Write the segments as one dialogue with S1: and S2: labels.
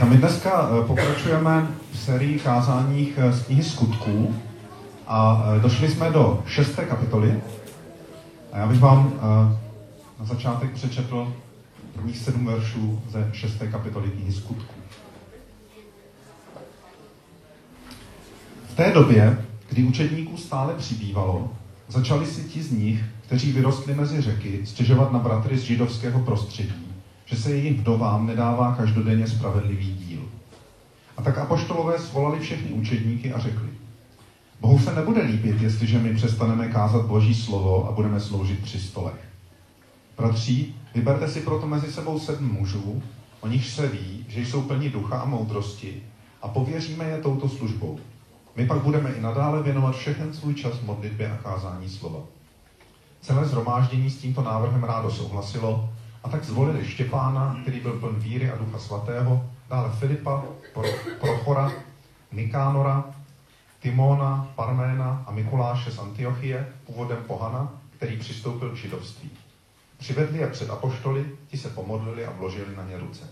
S1: A my dneska eh, pokračujeme v sérii kázáních eh, z knihy Skutků a eh, došli jsme do šesté kapitoly. A já bych vám na začátek přečetl prvních sedm veršů ze šesté kapitoly knihy Skutků. V té době, kdy učedníků stále přibývalo, začali si ti z nich, kteří vyrostli mezi řeky, stěžovat na bratry z židovského prostředí že se jejich vdovám nedává každodenně spravedlivý díl. A tak apoštolové svolali všechny učedníky a řekli, Bohu se nebude líbit, jestliže my přestaneme kázat Boží slovo a budeme sloužit při stolech. Bratří, vyberte si proto mezi sebou sedm mužů, o nich se ví, že jsou plní ducha a moudrosti a pověříme je touto službou. My pak budeme i nadále věnovat všechen svůj čas modlitbě a kázání slova. Celé zhromáždění s tímto návrhem rádo souhlasilo a tak zvolili Štěpána, který byl pln víry a ducha svatého, dále Filipa, Prochora, Nikánora, Timona, Parména a Mikuláše z Antiochie, původem pohana, který přistoupil k židovství. Přivedli je před apoštoly, ti se pomodlili a vložili na ně ruce.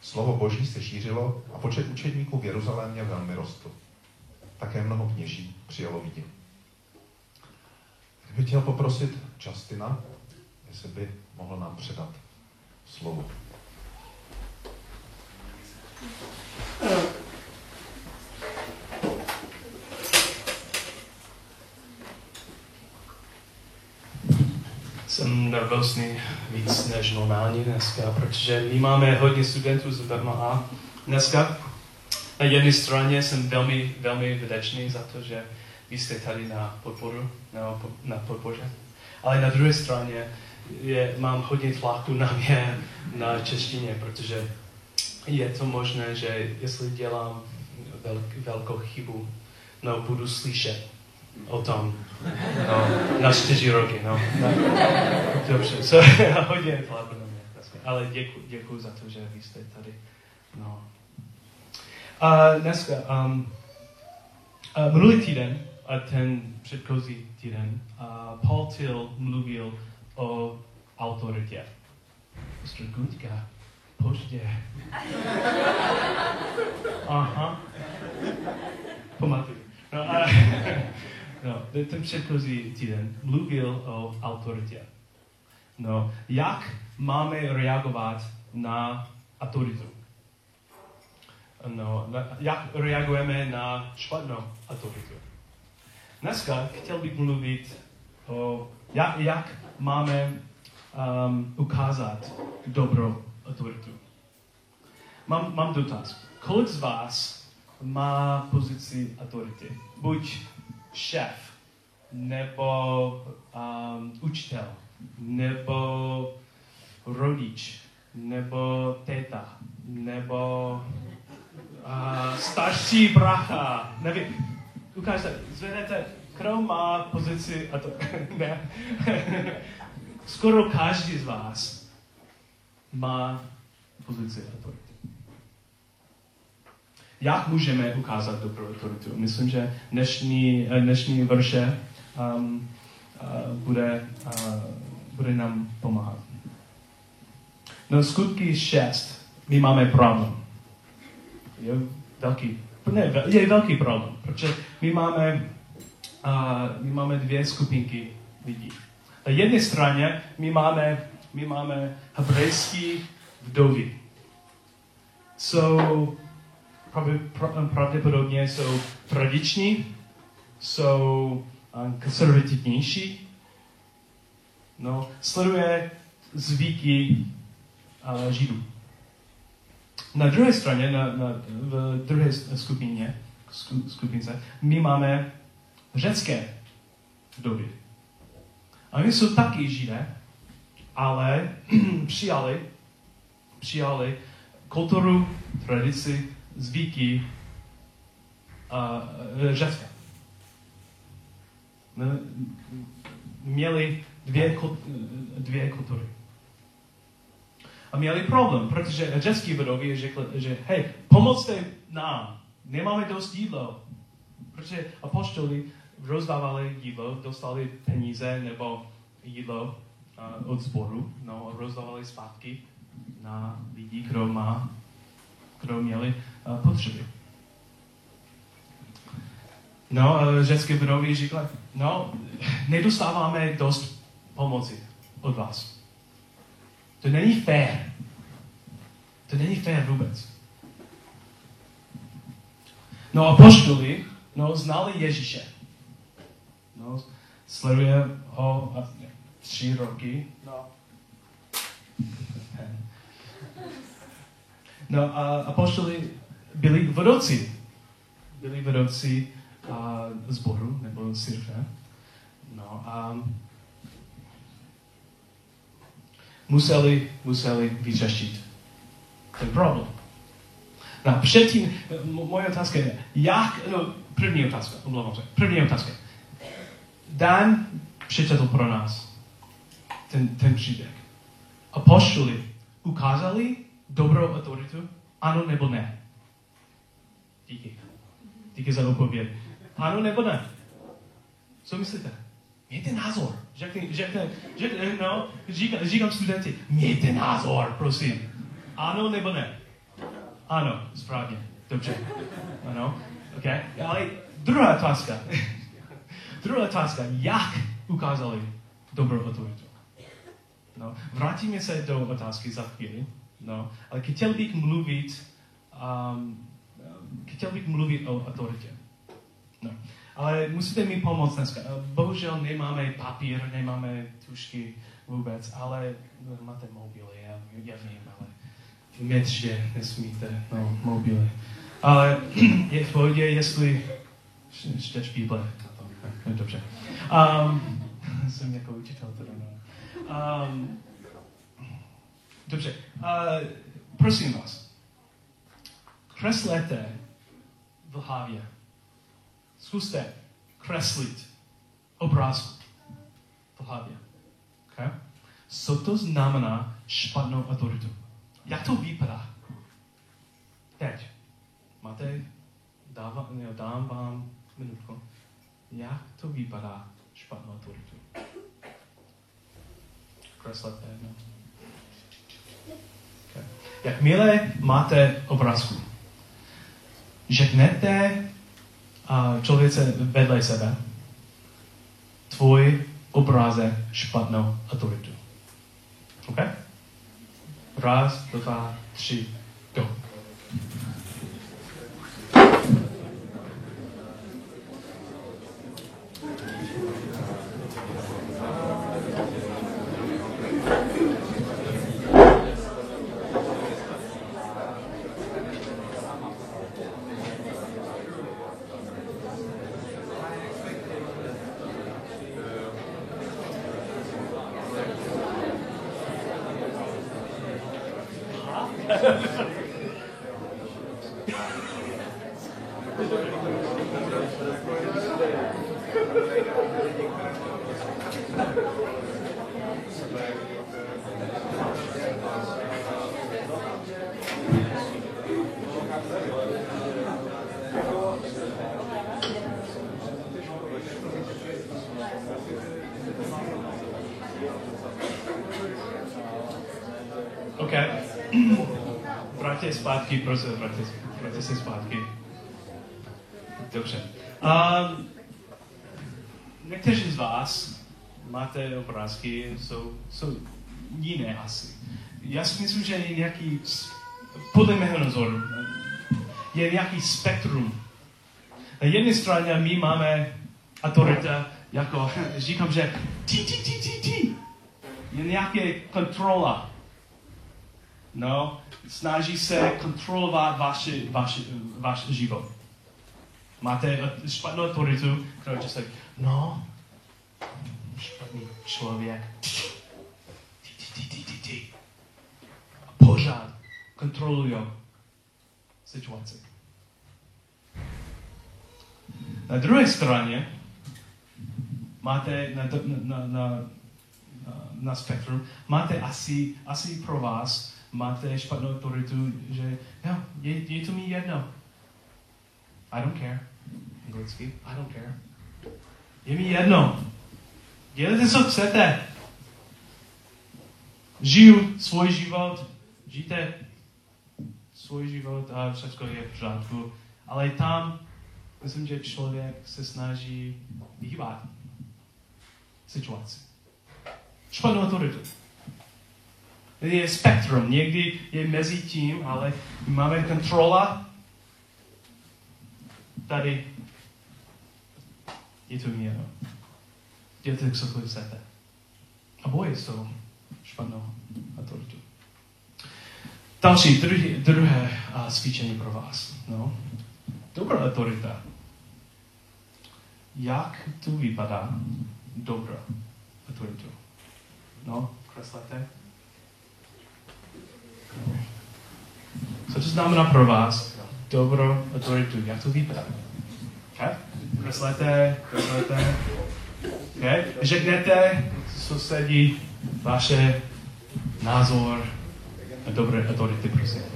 S1: Slovo Boží se šířilo a počet učedníků v Jeruzalémě velmi rostl. Také mnoho kněží přijalo vidět. bych chtěl poprosit Justina, jestli by mohl nám předat slovo.
S2: Jsem nervózní víc než normálně dneska, protože my máme hodně studentů z BMA dneska. Na jedné straně jsem velmi, velmi vděčný za to, že vy jste tady na podporu, na, na podpoře. Ale na druhé straně je, mám hodně tlaku na mě na češtině, protože je to možné, že jestli dělám velk, velkou chybu, no, budu slyšet o tom no, na čtyři roky. No. Dobře, so, hodně tlaku na mě. Ale děkuji děkuji za to, že vy jste tady. No. A dneska, um, uh, minulý týden a ten předchozí týden, uh, Paul Till mluvil o autoritě. Mr. Guďka, pozdě. Aha. Pamatuju. No, a, no, ten předchozí týden mluvil o autoritě. No, jak máme reagovat na autoritu? No, na, jak reagujeme na špatnou autoritu? Dneska chtěl bych mluvit o, jak, jak máme um, ukázat dobrou autoritu. Mám, mám dotaz. Kolik z vás má pozici autority? Buď šéf, nebo um, učitel, nebo rodič, nebo teta, nebo uh, starší bracha, nevím. Ukážte, zvednete, kdo má pozici a to, ne skoro každý z vás má pozici autority. Jak můžeme ukázat dobrou autoritu? Myslím, že dnešní, eh, dnešní verše um, uh, bude, uh, bude nám pomáhat. No skutky 6, my máme problém. Je velký, ne, je velký problém, protože my máme, uh, my máme dvě skupinky lidí. Na jedné straně my máme, my máme hebrejský vdovy. Jsou pravděpodobně jsou tradiční, jsou um, konzervativnější, no, sleduje zvyky uh, židů. Na druhé straně, na, na, v druhé skupině, skupince, my máme řecké vdovy. A oni jsou taky židé, ale přijali, přijali kulturu, tradici, zvyky uh, Řecka. Měli dvě, dvě kultury. A měli problém, protože řecký vedový řekl, že hej, pomocte nám, nemáme dost jídlo. Protože apoštoli rozdávali jídlo, dostali peníze nebo jídlo uh, od sboru, no, rozdávali zpátky na lidi, kdo má kdo měli uh, potřeby. No, uh, řecké budovy říkali, no, nedostáváme dost pomoci od vás. To není fér. To není fér vůbec. No a poštuli, no, znali Ježíše. No, sleduje ho a tři roky. No. No a apoštoli byli vedoucí. Byli vedoucí a, zboru nebo církve. No a museli, museli vyřešit ten problém. No předtím, moje otázka je, jak, no první otázka, omlouvám se, první otázka. Dan přečetl pro nás ten, ten příběh. Apoštoli ukázali dobrou autoritu? Ano nebo ne? Díky. Díky za odpověď. Ano nebo ne? Co myslíte? Mějte názor. Řekne, řekne, řekne, no, říkám, říkám studenty, mějte názor, prosím. Ano nebo ne? Ano, správně. Dobře. Ano, ok. Ale druhá otázka. Druhá otázka. Jak ukázali dobrou autoritu? No, vrátíme se do otázky za chvíli. No, ale chtěl bych mluvit, um, chtěl bych mluvit o autoritě. No. Ale musíte mi pomoct dneska. Bohužel nemáme papír, nemáme tušky vůbec, ale no, máte mobily, já, já vím, ale metře nesmíte, no, mobily. Ale je v pohodě, jestli čteš Bible. No, dobře. Um, jsem jako učitel teda, no. Um, dobře. Uh, prosím vás. Kreslete v hlavě. Zkuste kreslit obrázku v hlavě. Okay? Co to znamená špatnou autoritu? Jak to vypadá? Teď. Máte, dává, ne, dám vám minutku. Jak to vypadá špatnou autoritu? Kreslete, no. Okay. Jakmile máte obrázku, řeknete a člověce vedle sebe, tvůj obrázek špatnou autoritu. OK? Raz, dva, tři, go. Yeah. Vraťte zpátky, prosím, vraťte, vraťte se zpátky. Dobře. Um, někteří z vás máte obrázky, jsou, jsou jiné asi. Já si myslím, že je nějaký, podle mého názoru, je nějaký spektrum. Na jedné straně my máme autorita, jako říkám, že ti, ti, ti, ti, ti. Je nějaké kontrola. No, snaží se kontrolovat vaši, vaši, váš život. Máte špatnou autoritu, která just like, no, špatný člověk. A pořád kontrolují situaci. Na druhé straně máte na, na, na, na, na spektrum, máte asi, asi pro vás, máte špatnou autoritu, že no, je, je to mi jedno. I don't care. Anglicky, I don't care. Je mi jedno. Dělejte, co chcete. Žiju svůj život, žijte svůj svůj život a všechno je v pořádku. Ale tam, myslím, že člověk se snaží vyhýbat situaci. Špatnou autoritu. Je spektrum, někdy je mezi tím, ale máme kontrola. Tady je to měno. Dělejte cokoliv chcete. A boje s tou špatnou autoritu. Další, druhý, druhé uh, cvičení pro vás. No. Dobrá autorita. Jak to vypadá dobrá autoritu? No, kreslete. Co to znamená pro vás dobrou autoritu? Jak to vypadá? Kreslete, kreslete. Okay? Řeknete, co sedí vaše názor a dobré autority, prosím.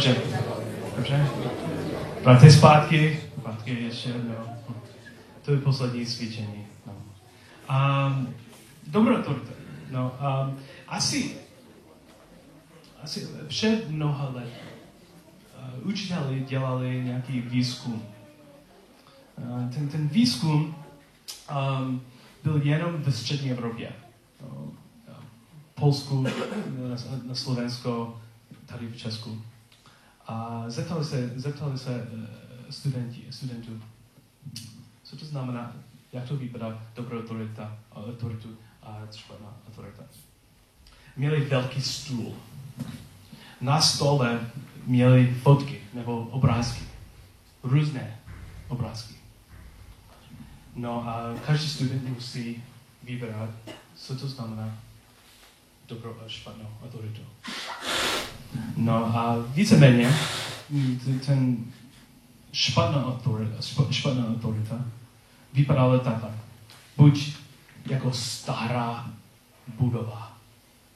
S2: Dobře. Dobře. Vrátě zpátky. Zpátky ještě jednou. To je poslední cvičení. No. Um, dobrá torta. No, um, asi, asi před mnoha let uh, učiteli dělali nějaký výzkum. Uh, ten, ten výzkum um, byl jenom ve střední Evropě. No, Polsku, na, na Slovensko, tady v Česku. A zeptali se, zeptali se uh, studenti, studentů, co to znamená, jak to vypadá dobrá autorita, autoritu a špatná autorita. Měli velký stůl. Na stole měli fotky nebo obrázky. Různé obrázky. No a každý student musí vybrat, co to znamená dobrou a špatnou autoritu. No a víceméně ten špatná autorita, špatná autorita vypadala takhle. Buď jako stará budova,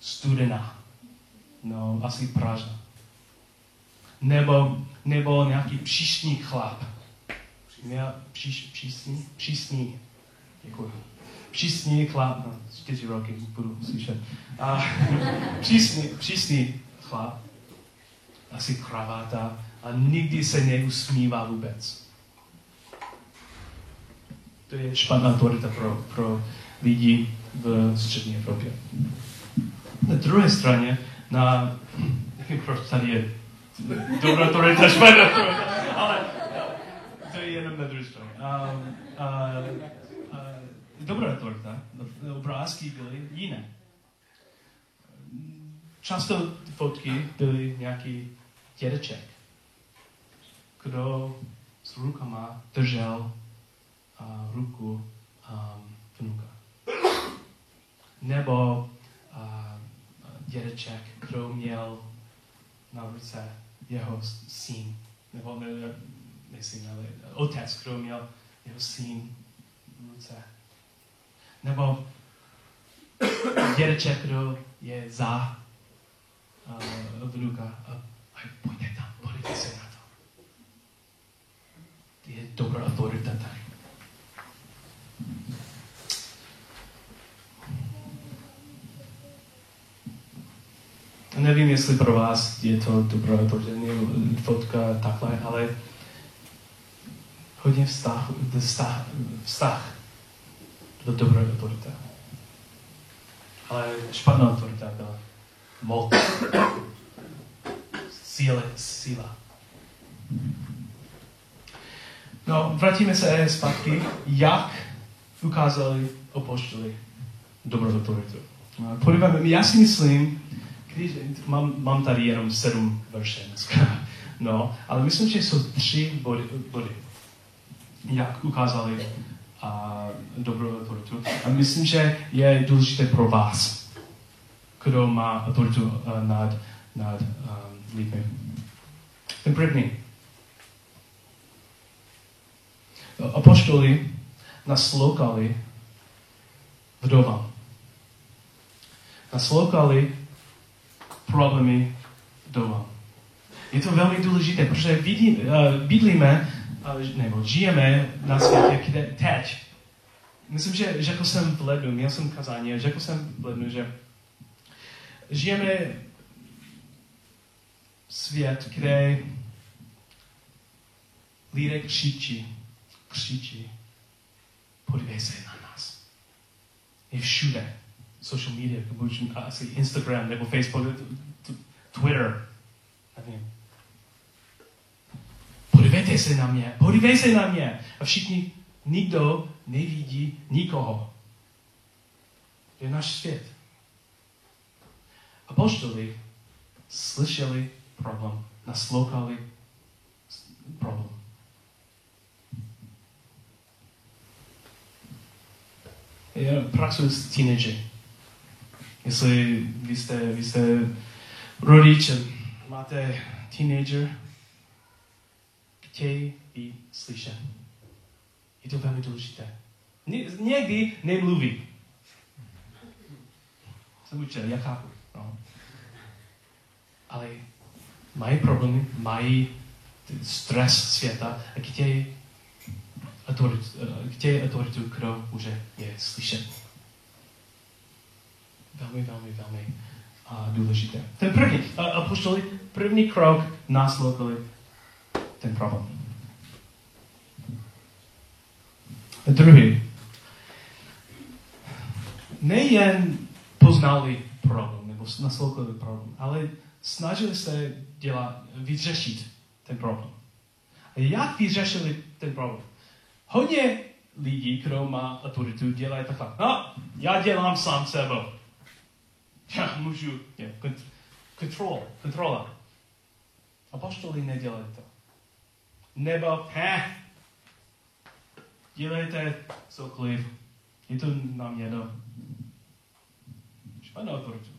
S2: studená, no asi prázdná. Nebo, nebo nějaký příšný chlap. Měl příš, přísný, přísný, děkuji. Přísný chlap, no, čtyři roky budu slyšet. A, přísný, přísný chlap, asi kravata a nikdy se neusmívá vůbec. To je špatná autorita pro, pro lidi v střední Evropě. Na druhé straně, na, nevím, proč tady je dobrá autorita, špatná ale to je jenom na druhé straně. A, a, a, dobrá autorita, obrázky byly jiné. Často fotky byly nějaký dědeček, kdo s rukama držel uh, ruku um, vnuka. Nebo uh, dědeček, kdo měl na ruce jeho syn, nebo ne, ne syn, ale otec, kdo měl jeho syn v ruce. Nebo dědeček, kdo je za vnuka. A, a pojďte tam, pojďte se na to. Je dobrá autorita tady. Nevím, jestli pro vás je to dobrá autorita, fotka takhle, ale hodně vztah, vztah, vztah do dobré autorita. špatná autorita byla moc. Síle, síla. No, vrátíme se zpátky, jak ukázali apoštoli dobrou autoritu. Podíváme, já si myslím, když, mám, mám tady jenom sedm verše dneska, no, ale myslím, že jsou tři body, body jak ukázali a dobrou autoritu. A myslím, že je důležité pro vás, kdo má autoritu uh, nad, nad um, lidmi. Ten první. Apoštoli naslouchali vdovám. Naslouchali problémy doma. Je to velmi důležité, protože vidí, uh, bydlíme, uh, nebo žijeme na světě, kde teď. Myslím, že řekl jsem v lednu, měl jsem kazání, řekl jsem v lednu, že žijeme svět, kde lidé křičí, křičí, podívej se na nás. Je všude. Social media, buď asi Instagram nebo Facebook, Twitter. Nevím. Podívejte se na mě, podívej se na mě. A všichni, nikdo nevidí nikoho. Je náš svět. Apoštoli slyšeli problém, naslouchali problém. Já pracuji s teenagery. Jestli vy jste, vy jste rodič máte teenager, chtějí být slyšen. Je to velmi důležité. Někdy nemluví. Jsem učil, já chápu. No. Ale mají problémy, mají stres světa a chtějí autoritu, chtějí autoritu, kdo může je slyšet. Velmi, velmi, velmi a důležité. Ten první, apoštoli, první krok následovali ten problém. A druhý, nejen poznali problém, naslouchali problém, ale snažili se dělat, vyřešit ten problém. A jak vyřešili ten problém? Hodně lidí, kdo má autoritu, dělají takhle. No, já dělám sám sebou. Já můžu, je, kontrol, kontrola. Apoštoli nedělají to. Nebo, he, dělejte cokoliv, je to nám jedno. Špatnou autoritu.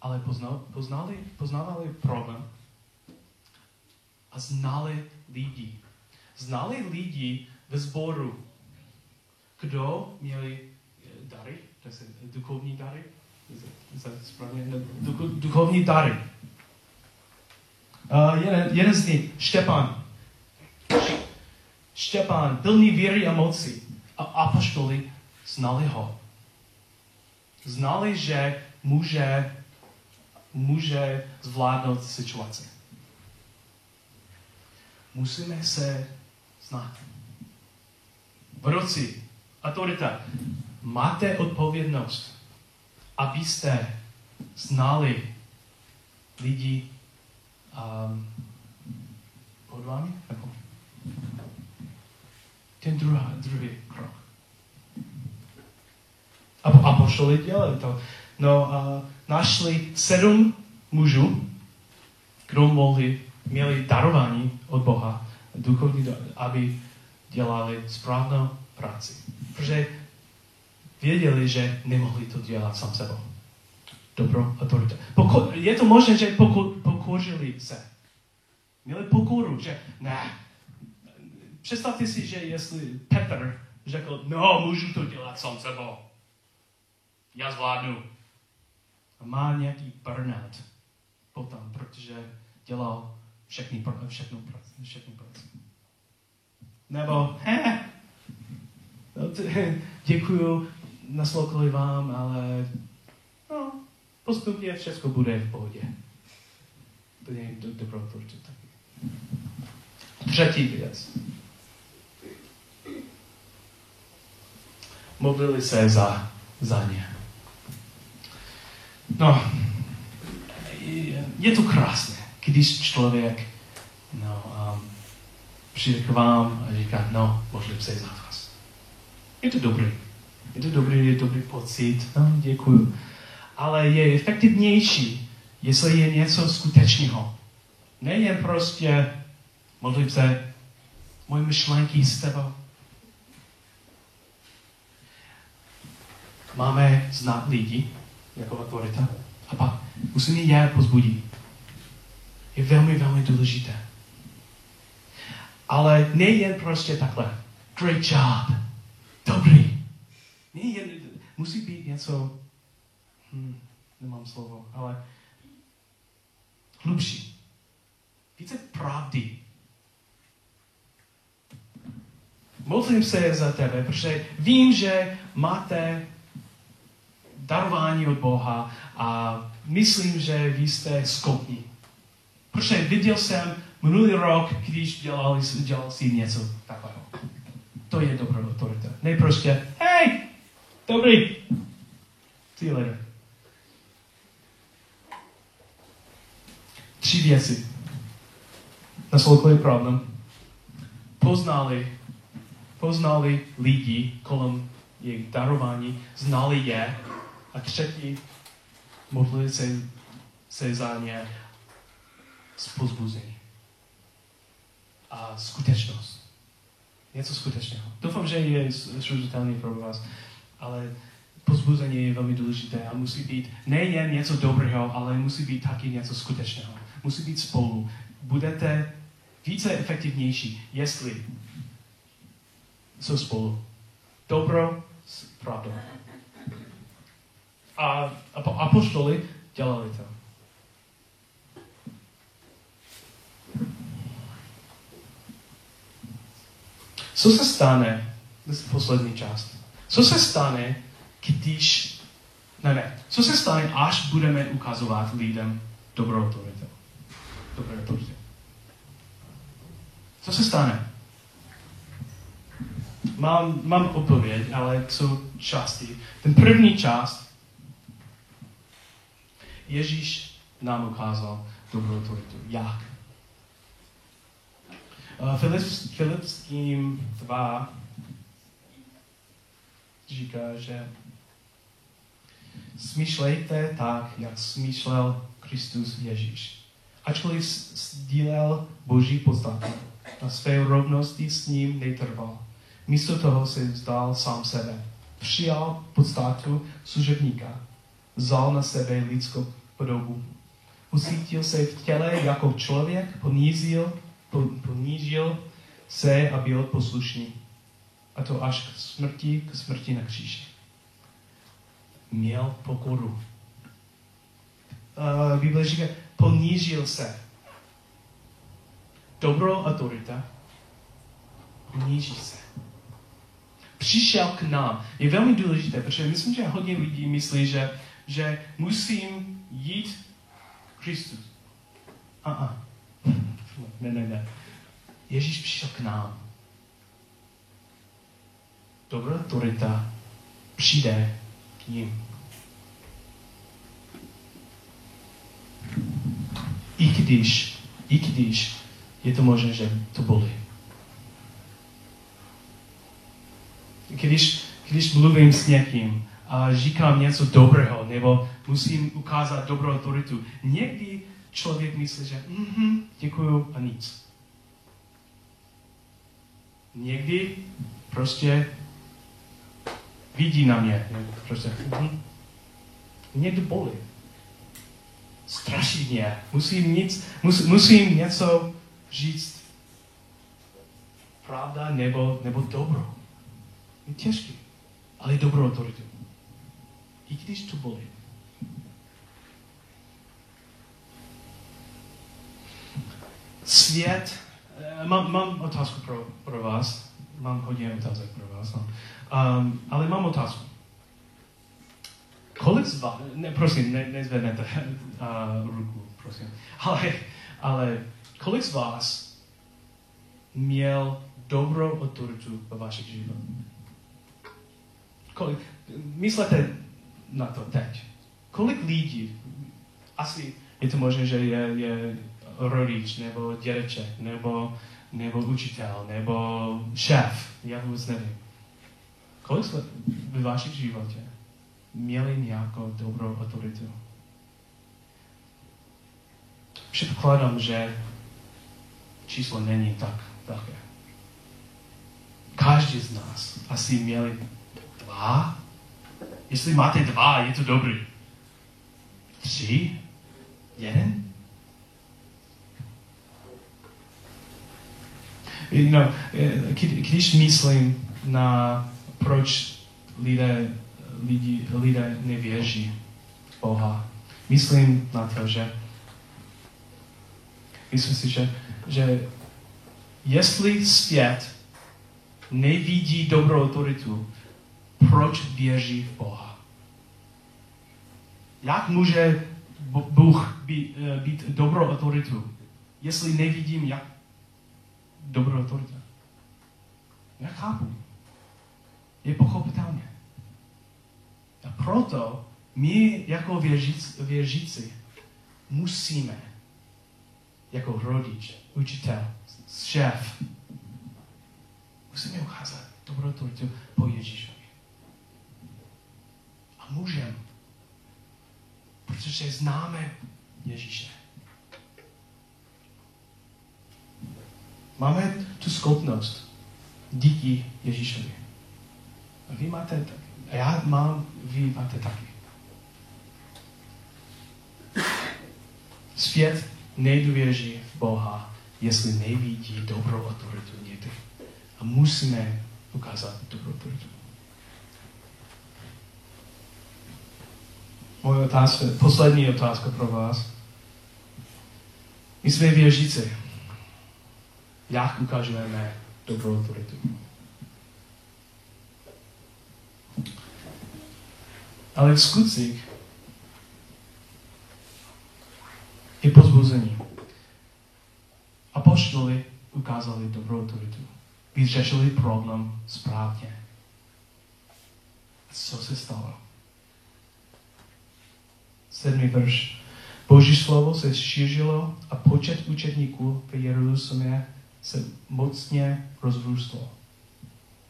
S2: Ale poznal, poznali, poznávali problém a znali lidi. Znali lidi ve sboru, kdo měli eh, dary, to je duchovní dary, správně, duchovní dary. Uh, jeden, jeden z nich, Štěpán. Štěpán, plný víry a moci. A apoštoli znali ho. Znali, že může, může zvládnout situaci. Musíme se znát. Vedoucí, autorita, máte odpovědnost abyste znali lidi um, pod vámi? Nebo? Ten druhý, druhý krok. A, a pošli dělali to. No a našli sedm mužů, kdo mohli, měli darování od Boha, duchovní, aby dělali správnou práci. Protože věděli, že nemohli to dělat sám sebou. Dobro, autorita. Poku, je to možné, že poku, pokořili se. Měli pokoru, že ne. Představte si, že jestli Petr řekl, no, můžu to dělat sám sebou. Já zvládnu. A má nějaký burnout potom, protože dělal všechny, všechny, všechny práce. Nebo, he, děkuju, naslouchali vám, ale no, postupně všechno bude v pohodě. To je do, dobrou turču taky. Třetí věc. Modlili se za, za ně. No, je to krásné, když člověk no, um, přijde k vám a říká, no, modlím se za vás. Je to dobrý. Je to dobrý, je to dobrý pocit, no, děkuju. Ale je efektivnější, jestli je něco skutečného. Nejen prostě modlím se, moje myšlenky s tebou. Máme znát lidi, jako autorita, a pak musíme je pozbudit. Je velmi, velmi důležité. Ale nejen prostě takhle. Great job. Dobrý. Nejen, musí být něco, hm, nemám slovo, ale hlubší. Více pravdy. Modlím se za tebe, protože vím, že máte darování od Boha a myslím, že vy jste schopni. Protože viděl jsem minulý rok, když dělal, dělal si něco takového. To je dobrá autorita. Ne prostě, hej, dobrý, see you later. Tři věci. Naslouchali problém. Poznali, poznali lidi kolem jejich darování, znali je a třetí, modlili se, se za ně s pozbuzení. A skutečnost. Něco skutečného. Doufám, že je srozumitelný pro vás, ale pozbuzení je velmi důležité a musí být nejen něco dobrého, ale musí být taky něco skutečného. Musí být spolu. Budete více efektivnější, jestli jsou spolu. Dobro s pravdou. A apoštoli dělali to. Co se stane, to je poslední část, co se stane, když, ne, ne, co se stane, až budeme ukazovat lidem dobrou autoritu? Dobrou autoritu. Co se stane? Mám, mám odpověď, ale jsou části. Ten první část, Ježíš nám ukázal dobrou autoritu. Jak? Uh, Filipským 2 říká, že smýšlejte tak, jak smýšlel Kristus Ježíš. Ačkoliv sdílel Boží podstatu, na své rovnosti s ním netrval. Místo toho se vzdal sám sebe. Přijal podstatu služebníka. Vzal na sebe lidskou podobu. Usítil se v těle jako člověk, ponížil, ponížil se a byl poslušný. A to až k smrti, k smrti na kříži. Měl pokoru. Uh, Bible říká, ponížil se. Dobrou autorita poníží se. Přišel k nám. Je velmi důležité, protože myslím, že hodně lidí myslí, že, že musím jít Kristus. A, a. Ne, ne, ne. Ježíš přišel k nám. Dobrá autorita přijde k ním. I když, i když je to možné, že to bolí. Když, když mluvím s někým a říkám něco dobrého, nebo musím ukázat dobrou autoritu, někdy člověk myslí, že mm-hmm, děkuju a nic. Někdy prostě vidí na mě. Prostě, mm-hmm. Někdy bolí. Straší mě. Musím, nic, mus, musím něco říct pravda nebo, nebo dobro. Je těžké, ale dobrou autoritu. I když to bolí. Svět, eh, mám, mám otázku pro, pro vás, mám hodně otázek pro vás, no. um, ale mám otázku. Kolik z vás, ne, prosím, ne, nezvednete uh, ruku, prosím, ale, ale kolik z vás měl dobrou autoritu ve vašich životech? Kolik? Myslete na to teď. Kolik lidí, asi je to možné, že je, je rodič, nebo dědeček, nebo, nebo učitel, nebo šéf, já vůbec nevím. Kolik jsme v vašich životě měli nějakou dobrou autoritu? Předpokládám, že číslo není tak velké. Každý z nás asi měli dva. Jestli máte dva, je to dobrý. Tři? Jeden? You know, když myslím na proč lidé, lidi, lidé nevěří Boha, myslím na to, že myslím si, že, že jestli svět nevidí dobrou autoritu, proč věří v Boha? Jak může Bůh být, eh, být dobrou autoritu, jestli nevidím, jak dobrou autoritu? Já chápu. Je pochopitelně. A proto my jako věřící, věřící musíme jako rodič, učitel, šéf, musíme ukázat dobrou autoritu po Ježíšovi. A můžeme, protože známe Ježíše. Máme tu schopnost díky Ježíšovi. A vy máte taky. A já mám, vy máte taky. Svět nedůvěří v Boha, jestli nevidí dobrou autoritu někdy. A musíme ukázat dobrou autoritu. Moje otázka, poslední otázka pro vás. My jsme věřící. Jak ukážeme dobrou autoritu? Ale v skutcích je pozbuzení. Apoštoli ukázali dobrou autoritu. Vyřešili problém správně. Co se stalo? Sedmý verš. Boží slovo se šířilo a počet učetníků v Jeruzalémě se mocně rozrůstl.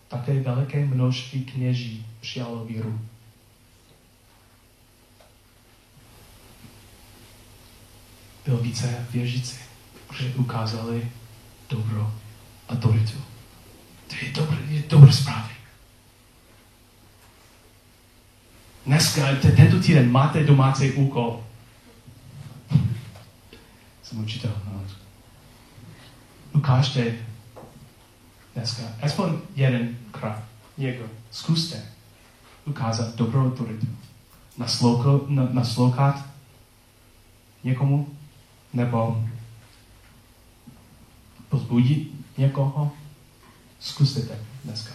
S2: Také veliké množství kněží přijalo víru. Byl více věřící, protože ukázali dobro autoritu. To je dobré, je dobré zprávy. Dneska, tento týden máte domácí úkol. Jsem učitel. No. Ukážte dneska, aspoň jeden krát, někdo, zkuste ukázat dobrou autoritu. Na, naslouchat někomu, nebo pozbudit někoho, zkuste to dneska.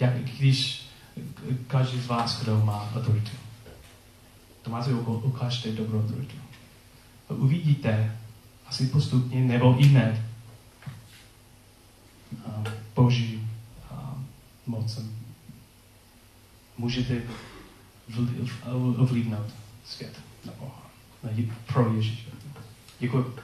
S2: Jak když každý z vás, kdo má autoritu. To máte úkol, ukážte dobrou autoritu. Uvidíte asi postupně, nebo i hned, Boží mocem. Můžete ovlivnout svět na Boha, pro Ježíše. Děkuji.